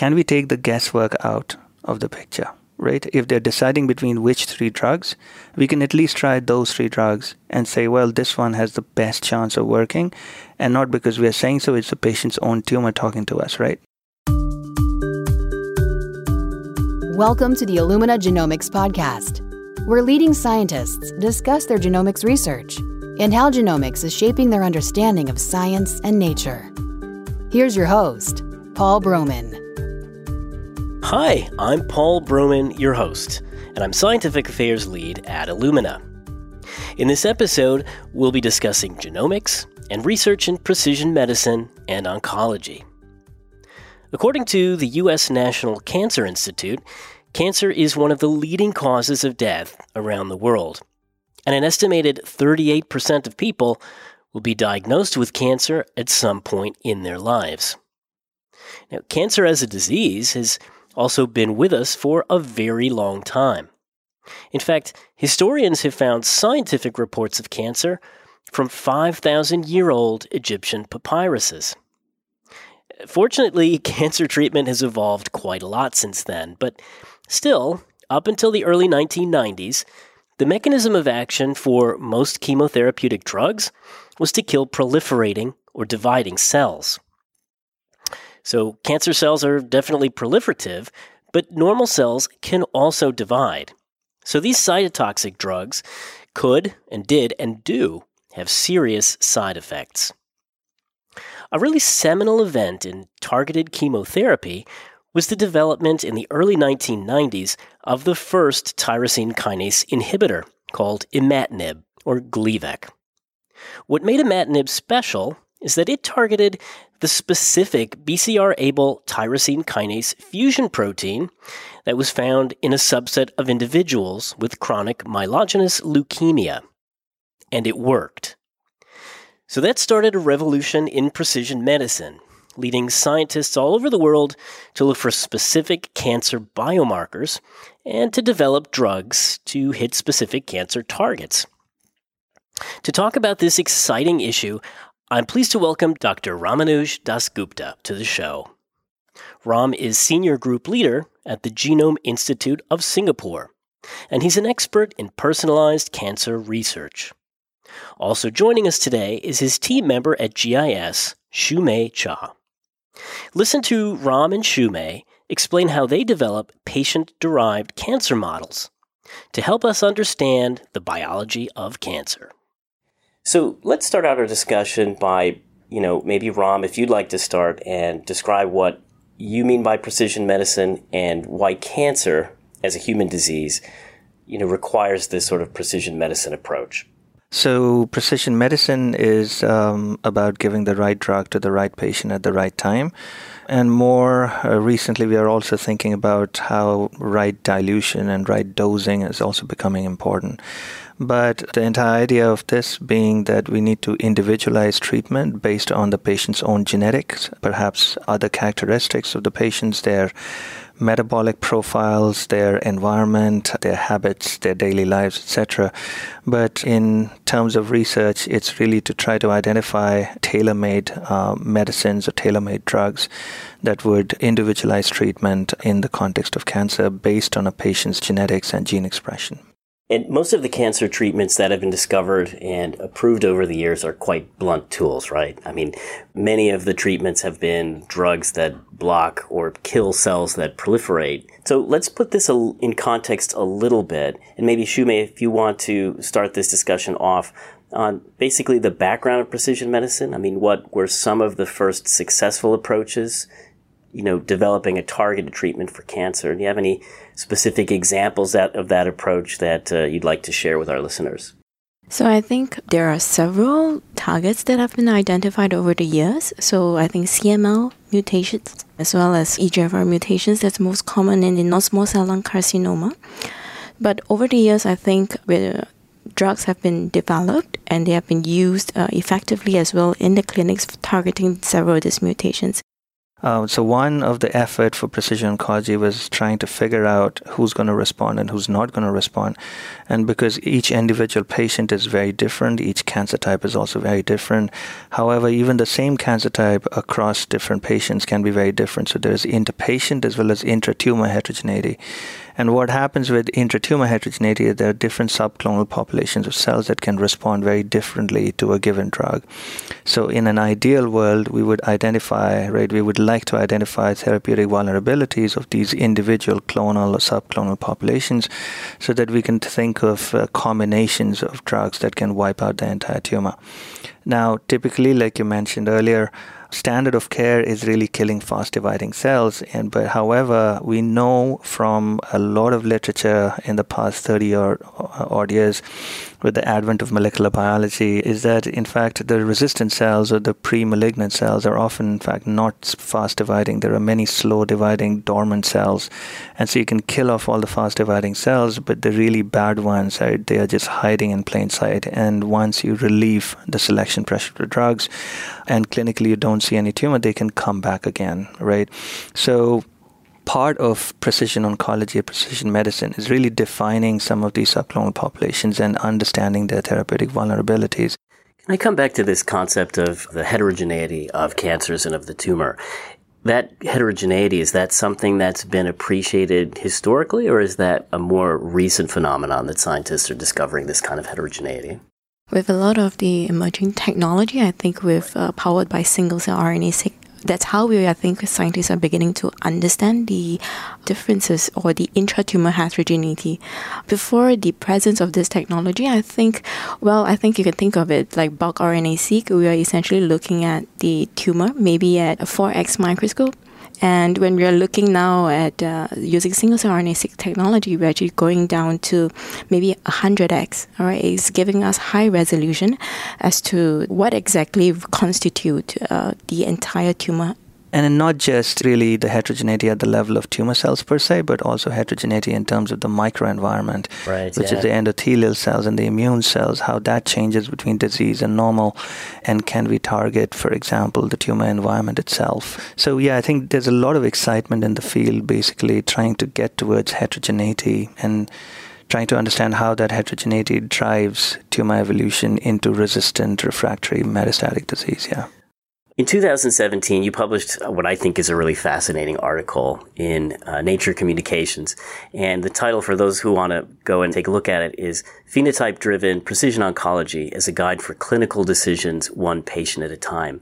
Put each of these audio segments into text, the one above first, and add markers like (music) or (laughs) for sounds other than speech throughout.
can we take the guesswork out of the picture? Right? If they're deciding between which three drugs, we can at least try those three drugs and say, well, this one has the best chance of working. And not because we are saying so, it's the patient's own tumor talking to us, right? Welcome to the Illumina Genomics Podcast, where leading scientists discuss their genomics research and how genomics is shaping their understanding of science and nature. Here's your host, Paul Broman. Hi, I'm Paul Broman, your host, and I'm Scientific Affairs Lead at Illumina. In this episode, we'll be discussing genomics and research in precision medicine and oncology. According to the U.S. National Cancer Institute, cancer is one of the leading causes of death around the world. And an estimated 38% of people will be diagnosed with cancer at some point in their lives. Now, cancer as a disease has also been with us for a very long time. In fact, historians have found scientific reports of cancer from 5,000 year old Egyptian papyruses. Fortunately, (laughs) cancer treatment has evolved quite a lot since then, but still, up until the early 1990s, the mechanism of action for most chemotherapeutic drugs was to kill proliferating or dividing cells. So, cancer cells are definitely proliferative, but normal cells can also divide. So, these cytotoxic drugs could and did and do have serious side effects. A really seminal event in targeted chemotherapy was the development in the early 1990s of the first tyrosine kinase inhibitor called imatinib or Gleevec. What made imatinib special is that it targeted the specific BCR-ABL tyrosine kinase fusion protein that was found in a subset of individuals with chronic myelogenous leukemia. And it worked. So that started a revolution in precision medicine, leading scientists all over the world to look for specific cancer biomarkers and to develop drugs to hit specific cancer targets. To talk about this exciting issue, I'm pleased to welcome Dr. Ramanuj Dasgupta to the show. Ram is Senior Group Leader at the Genome Institute of Singapore, and he's an expert in personalized cancer research. Also joining us today is his team member at GIS, Shumei Chia. Listen to Ram and Shumei explain how they develop patient derived cancer models to help us understand the biology of cancer. So let's start out our discussion by, you know, maybe Ram, if you'd like to start and describe what you mean by precision medicine and why cancer as a human disease, you know, requires this sort of precision medicine approach. So, precision medicine is um, about giving the right drug to the right patient at the right time. And more uh, recently, we are also thinking about how right dilution and right dosing is also becoming important. But the entire idea of this being that we need to individualize treatment based on the patient's own genetics, perhaps other characteristics of the patients, their metabolic profiles, their environment, their habits, their daily lives, etc. But in terms of research, it's really to try to identify tailor made uh, medicines or tailor made drugs that would individualize treatment in the context of cancer based on a patient's genetics and gene expression. And most of the cancer treatments that have been discovered and approved over the years are quite blunt tools, right? I mean, many of the treatments have been drugs that block or kill cells that proliferate. So let's put this in context a little bit. And maybe Shumei, if you want to start this discussion off on basically the background of precision medicine. I mean, what were some of the first successful approaches you know, developing a targeted treatment for cancer. Do you have any specific examples that, of that approach that uh, you'd like to share with our listeners? So I think there are several targets that have been identified over the years. So I think CML mutations as well as EGFR mutations that's most common in the non-small cell lung carcinoma. But over the years, I think drugs have been developed and they have been used uh, effectively as well in the clinics targeting several of these mutations. Uh, so one of the effort for precision oncology was trying to figure out who's going to respond and who's not going to respond. And because each individual patient is very different, each cancer type is also very different. However, even the same cancer type across different patients can be very different. So there's interpatient as well as intratumor heterogeneity. And what happens with intratumor heterogeneity is there are different subclonal populations of cells that can respond very differently to a given drug. So in an ideal world, we would identify, right, we would like to identify therapeutic vulnerabilities of these individual clonal or subclonal populations so that we can think of uh, combinations of drugs that can wipe out the entire tumor. Now, typically, like you mentioned earlier, standard of care is really killing fast dividing cells. And but however we know from a lot of literature in the past 30 or odd years with the advent of molecular biology is that in fact the resistant cells or the pre-malignant cells are often in fact not fast dividing. There are many slow dividing dormant cells. And so you can kill off all the fast dividing cells but the really bad ones are they are just hiding in plain sight. And once you relieve the selection pressure to drugs and clinically you don't see any tumor they can come back again right? So part of precision oncology or precision medicine is really defining some of these subclonal populations and understanding their therapeutic vulnerabilities. Can I come back to this concept of the heterogeneity of cancers and of the tumor? That heterogeneity, is that something that's been appreciated historically, or is that a more recent phenomenon that scientists are discovering this kind of heterogeneity? With a lot of the emerging technology, I think with uh, powered by single cell RNA that's how we, I think, scientists are beginning to understand the differences or the intratumor heterogeneity. Before the presence of this technology, I think, well, I think you can think of it like bulk RNA seq. We are essentially looking at the tumor, maybe at a 4x microscope and when we are looking now at uh, using single cell RNA-seq technology, we're actually going down to maybe 100x. All right, it's giving us high resolution as to what exactly constitute uh, the entire tumor and not just really the heterogeneity at the level of tumor cells per se, but also heterogeneity in terms of the microenvironment, right, which yeah. is the endothelial cells and the immune cells, how that changes between disease and normal, and can we target, for example, the tumor environment itself. So, yeah, I think there's a lot of excitement in the field basically trying to get towards heterogeneity and trying to understand how that heterogeneity drives tumor evolution into resistant refractory metastatic disease, yeah. In 2017, you published what I think is a really fascinating article in uh, Nature Communications. And the title, for those who want to go and take a look at it, is Phenotype Driven Precision Oncology as a Guide for Clinical Decisions, One Patient at a Time.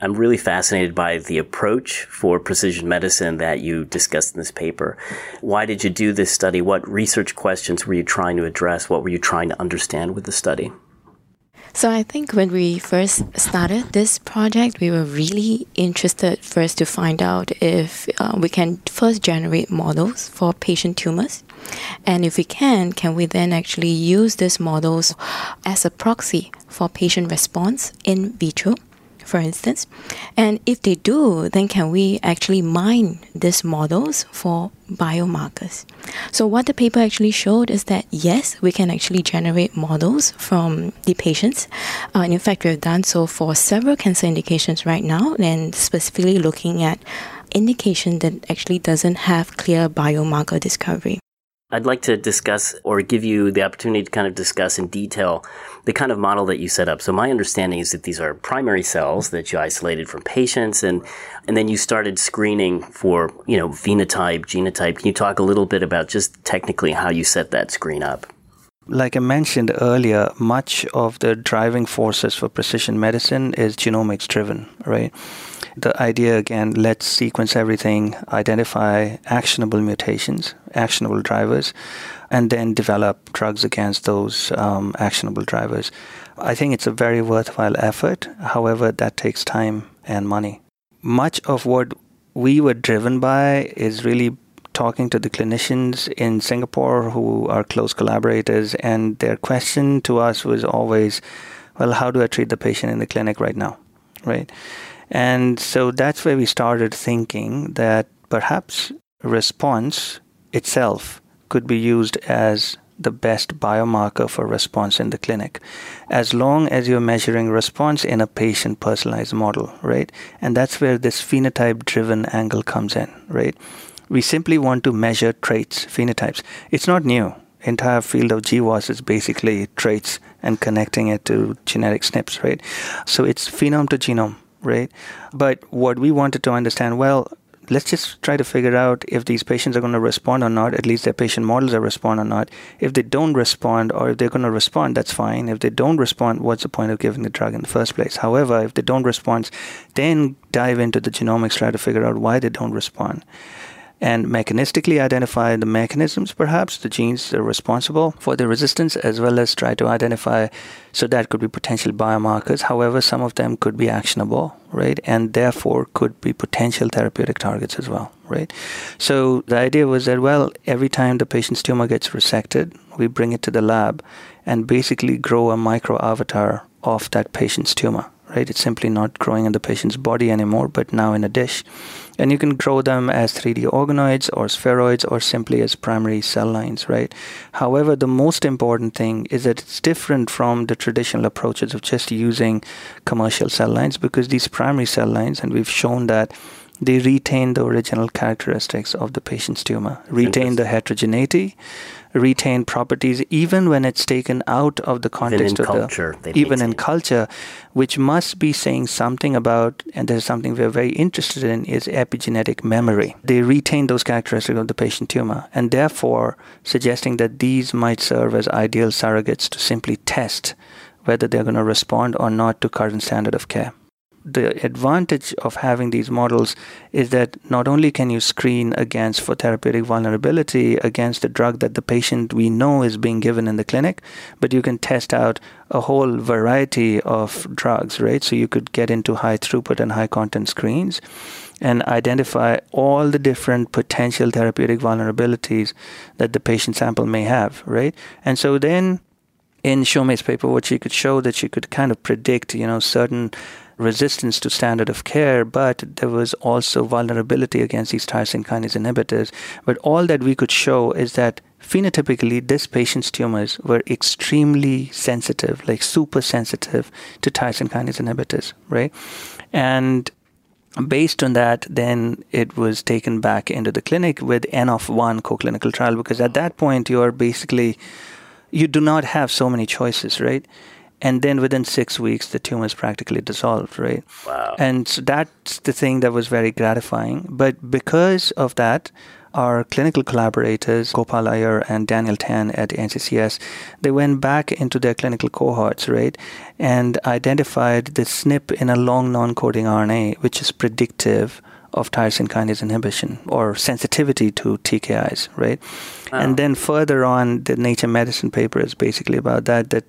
I'm really fascinated by the approach for precision medicine that you discussed in this paper. Why did you do this study? What research questions were you trying to address? What were you trying to understand with the study? So I think when we first started this project, we were really interested first to find out if uh, we can first generate models for patient tumors. And if we can, can we then actually use these models as a proxy for patient response in vitro? For instance. And if they do, then can we actually mine these models for biomarkers? So, what the paper actually showed is that yes, we can actually generate models from the patients. Uh, and in fact, we've done so for several cancer indications right now, and specifically looking at indication that actually doesn't have clear biomarker discovery. I'd like to discuss or give you the opportunity to kind of discuss in detail the kind of model that you set up. So my understanding is that these are primary cells that you isolated from patients and and then you started screening for, you know, phenotype, genotype. Can you talk a little bit about just technically how you set that screen up? Like I mentioned earlier, much of the driving forces for precision medicine is genomics driven, right? The idea again, let's sequence everything, identify actionable mutations, actionable drivers, and then develop drugs against those um, actionable drivers. I think it's a very worthwhile effort. However, that takes time and money. Much of what we were driven by is really talking to the clinicians in Singapore who are close collaborators, and their question to us was always, well, how do I treat the patient in the clinic right now? Right? And so that's where we started thinking that perhaps response itself could be used as the best biomarker for response in the clinic as long as you're measuring response in a patient personalized model, right? And that's where this phenotype driven angle comes in, right? We simply want to measure traits, phenotypes. It's not new. Entire field of GWAS is basically traits and connecting it to genetic SNPs, right? So it's phenome to genome, right? But what we wanted to understand, well, let's just try to figure out if these patients are going to respond or not, at least their patient models are respond or not. If they don't respond or if they're going to respond, that's fine. If they don't respond, what's the point of giving the drug in the first place? However, if they don't respond, then dive into the genomics, try to figure out why they don't respond and mechanistically identify the mechanisms, perhaps, the genes that are responsible for the resistance, as well as try to identify. So that could be potential biomarkers. However, some of them could be actionable, right? And therefore could be potential therapeutic targets as well, right? So the idea was that, well, every time the patient's tumor gets resected, we bring it to the lab and basically grow a micro avatar of that patient's tumor right? It's simply not growing in the patient's body anymore, but now in a dish. And you can grow them as 3D organoids or spheroids or simply as primary cell lines, right? However, the most important thing is that it's different from the traditional approaches of just using commercial cell lines because these primary cell lines, and we've shown that they retain the original characteristics of the patient's tumor, retain the heterogeneity, retain properties even when it's taken out of the context of culture, the even in culture, which must be saying something about, and there's something we're very interested in is epigenetic memory. They retain those characteristics of the patient tumor, and therefore suggesting that these might serve as ideal surrogates to simply test whether they're going to respond or not to current standard of care the advantage of having these models is that not only can you screen against for therapeutic vulnerability against the drug that the patient we know is being given in the clinic, but you can test out a whole variety of drugs, right? So you could get into high throughput and high content screens and identify all the different potential therapeutic vulnerabilities that the patient sample may have, right? And so then in Shumei's paper, what she could show that she could kind of predict, you know, certain resistance to standard of care, but there was also vulnerability against these tyrosine kinase inhibitors. But all that we could show is that phenotypically, this patient's tumors were extremely sensitive, like super sensitive to tyrosine kinase inhibitors, right? And based on that, then it was taken back into the clinic with N of one co-clinical trial because at that point you are basically you do not have so many choices, right? And then within six weeks the tumor is practically dissolved right? Wow. And so that's the thing that was very gratifying. But because of that our clinical collaborators, Gopal Iyer and Daniel Tan at NCCS, they went back into their clinical cohorts, right, and identified the SNP in a long non-coding RNA, which is predictive of tyrosine kinase inhibition or sensitivity to TKIs, right? Wow. And then further on, the Nature Medicine paper is basically about that. That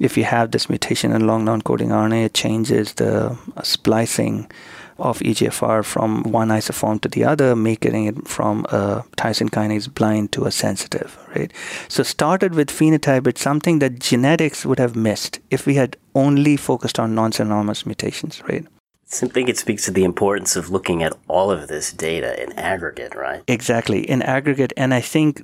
if you have this mutation in long non-coding RNA, it changes the uh, splicing of EGFR from one isoform to the other, making it from a tyrosine kinase blind to a sensitive, right? So started with phenotype, it's something that genetics would have missed if we had only focused on non-synonymous mutations, right? I think it speaks to the importance of looking at all of this data in aggregate, right? Exactly, in aggregate. And I think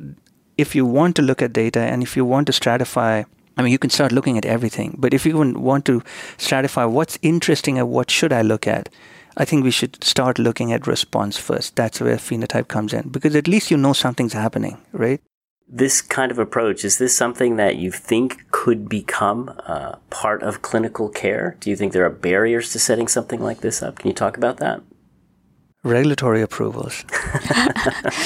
if you want to look at data and if you want to stratify, I mean, you can start looking at everything. But if you want to stratify what's interesting and what should I look at, I think we should start looking at response first. That's where phenotype comes in because at least you know something's happening, right? This kind of approach, is this something that you think could become uh, part of clinical care? Do you think there are barriers to setting something like this up? Can you talk about that? Regulatory approvals. um,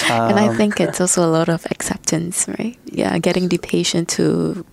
(laughs) and I think it's also a lot of acceptance, right? Yeah, getting the patient to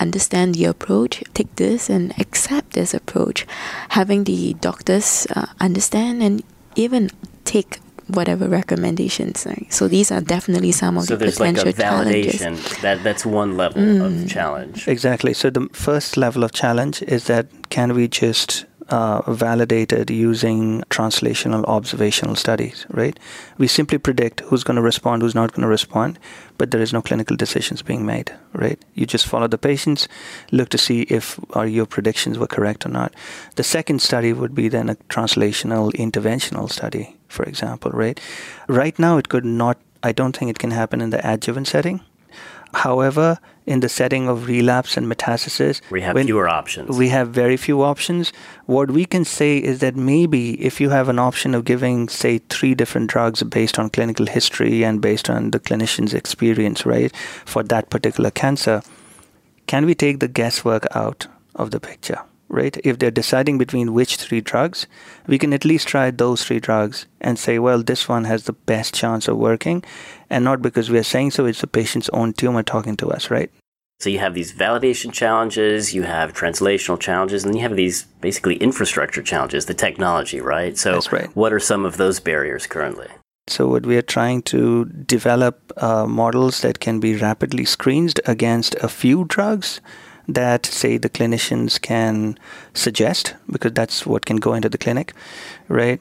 understand the approach, take this and accept this approach. Having the doctors uh, understand and even take whatever recommendations. Right? So these are definitely some of so the potential like validation. challenges. That that's one level mm. of challenge. Exactly. So the first level of challenge is that can we just uh, validated using translational observational studies, right? We simply predict who's going to respond, who's not going to respond, but there is no clinical decisions being made, right? You just follow the patients, look to see if are your predictions were correct or not. The second study would be then a translational interventional study, for example, right? Right now, it could not. I don't think it can happen in the adjuvant setting However, in the setting of relapse and metastasis, we have fewer options. We have very few options. What we can say is that maybe if you have an option of giving, say, three different drugs based on clinical history and based on the clinician's experience, right, for that particular cancer, can we take the guesswork out of the picture? Right? If they're deciding between which three drugs, we can at least try those three drugs and say, well, this one has the best chance of working. And not because we are saying so, it's the patient's own tumor talking to us, right? So you have these validation challenges, you have translational challenges, and you have these basically infrastructure challenges, the technology, right? So right. what are some of those barriers currently? So what we are trying to develop uh, models that can be rapidly screened against a few drugs that say the clinicians can suggest because that's what can go into the clinic right?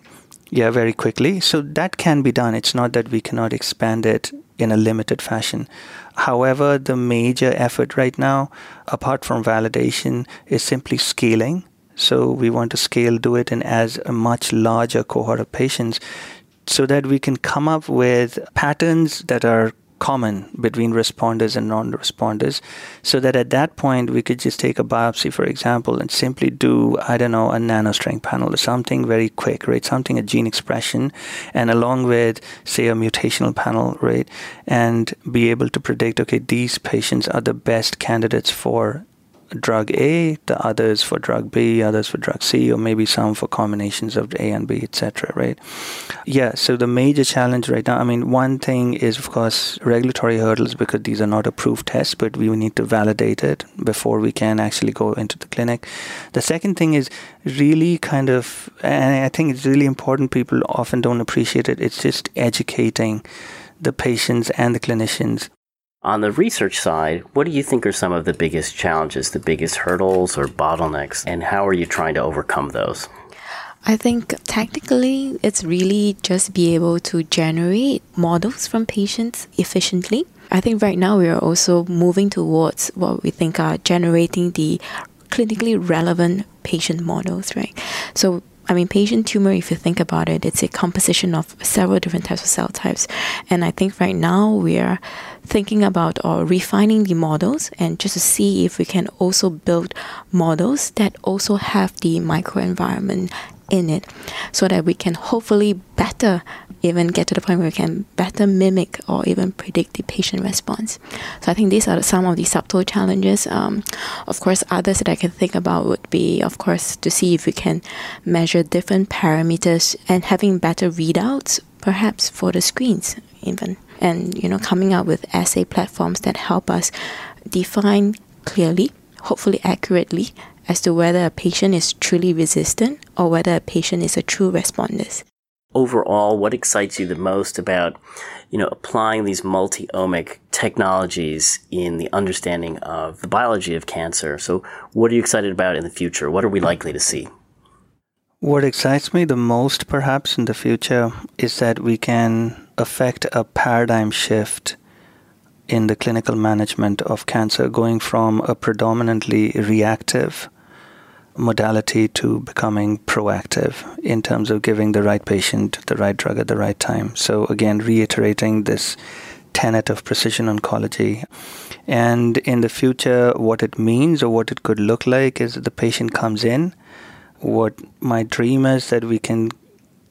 Yeah very quickly. So that can be done. It's not that we cannot expand it in a limited fashion. However the major effort right now apart from validation is simply scaling. So we want to scale do it in as a much larger cohort of patients so that we can come up with patterns that are common between responders and non-responders so that at that point we could just take a biopsy for example and simply do i don't know a NanoString panel or something very quick right? Something a gene expression and along with say a mutational panel right? And be able to predict okay these patients are the best candidates for drug A, the others for drug B, others for drug C, or maybe some for combinations of A and B, etc. Right? Yeah. So the major challenge right now, I mean, one thing is of course regulatory hurdles because these are not approved tests, but we need to validate it before we can actually go into the clinic. The second thing is really kind of, and I think it's really important. People often don't appreciate it. It's just educating the patients and the clinicians on the research side, what do you think are some of the biggest challenges, the biggest hurdles or bottlenecks, and how are you trying to overcome those? I think technically it's really just be able to generate models from patients efficiently. I think right now we are also moving towards what we think are generating the clinically relevant patient models, right? So I mean, patient tumor, if you think about it, it's a composition of several different types of cell types. And I think right now we are thinking about or refining the models and just to see if we can also build models that also have the microenvironment in it so that we can hopefully better even get to the point where we can better mimic or even predict the patient response. So I think these are some of the subtle challenges. Um, of course, others that I can think about would be, of course, to see if we can measure different parameters and having better readouts, perhaps for the screens even, and you know coming up with assay platforms that help us define clearly, hopefully accurately, as to whether a patient is truly resistant or whether a patient is a true responder overall, what excites you the most about, you know, applying these multi-omic technologies in the understanding of the biology of cancer? So, what are you excited about in the future? What are we likely to see? What excites me the most, perhaps, in the future is that we can affect a paradigm shift in the clinical management of cancer, going from a predominantly reactive modality to becoming proactive in terms of giving the right patient the right drug at the right time. So, again, reiterating this tenet of precision oncology. And in the future, what it means or what it could look like is that the patient comes in. What my dream is that we can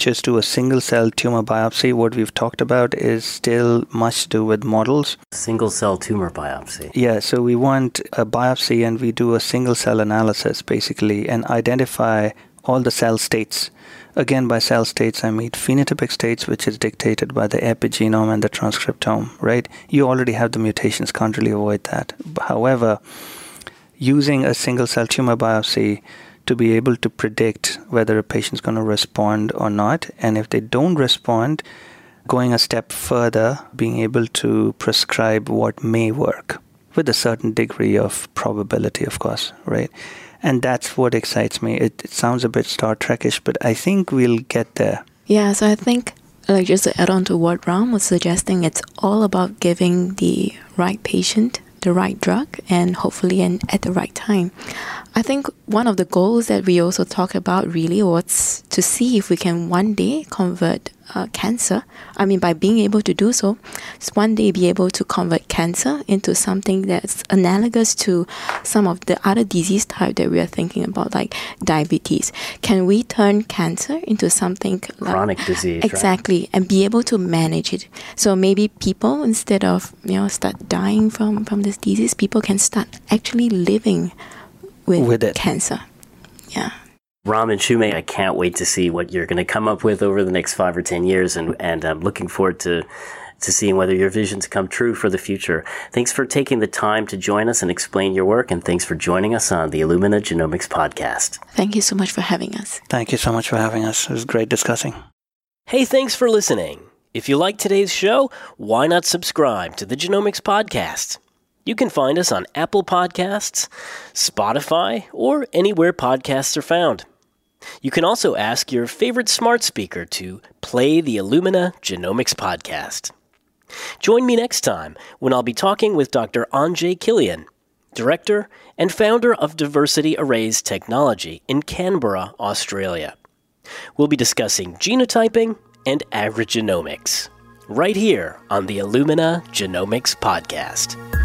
just do a single cell tumor biopsy. What we've talked about is still much to do with models. Single cell tumor biopsy. Yeah, so we want a biopsy and we do a single cell analysis basically and identify all the cell states. Again, by cell states, I mean phenotypic states, which is dictated by the epigenome and the transcriptome, right? You already have the mutations, can't really avoid that. However, using a single cell tumor biopsy, to be able to predict whether a patient's going to respond or not. And if they don't respond, going a step further, being able to prescribe what may work with a certain degree of probability, of course, right? And that's what excites me. It, it sounds a bit Star Trekish, but I think we'll get there. Yeah, so I think like just to add on to what Ram was suggesting, it's all about giving the right patient the right drug and hopefully and at the right time. I think one of the goals that we also talk about really was to see if we can one day convert uh, cancer. I mean, by being able to do so, one day be able to convert cancer into something that's analogous to some of the other disease type that we are thinking about, like diabetes. Can we turn cancer into something like, chronic disease? Exactly, right? and be able to manage it. So maybe people, instead of you know start dying from from this disease, people can start actually living with, with it. cancer. Yeah. Ram and Shumei, I can't wait to see what you're going to come up with over the next five or ten years, and and I'm looking forward to to seeing whether your visions come true for the future. Thanks for taking the time to join us and explain your work, and thanks for joining us on the Illumina Genomics podcast. Thank you so much for having us. Thank you so much for having us. It was great discussing. Hey, thanks for listening. If you like today's show, why not subscribe to the Genomics podcast? You can find us on Apple Podcasts, Spotify, or anywhere podcasts are found. You can also ask your favorite smart speaker to play the Illumina Genomics podcast. Join me next time when I'll be talking with Dr. Andrzej Kilian, Director and founder of Diversity Arrays Technology in Canberra, Australia. We'll be discussing genotyping and agrigenomics right here on the Illumina Genomics podcast.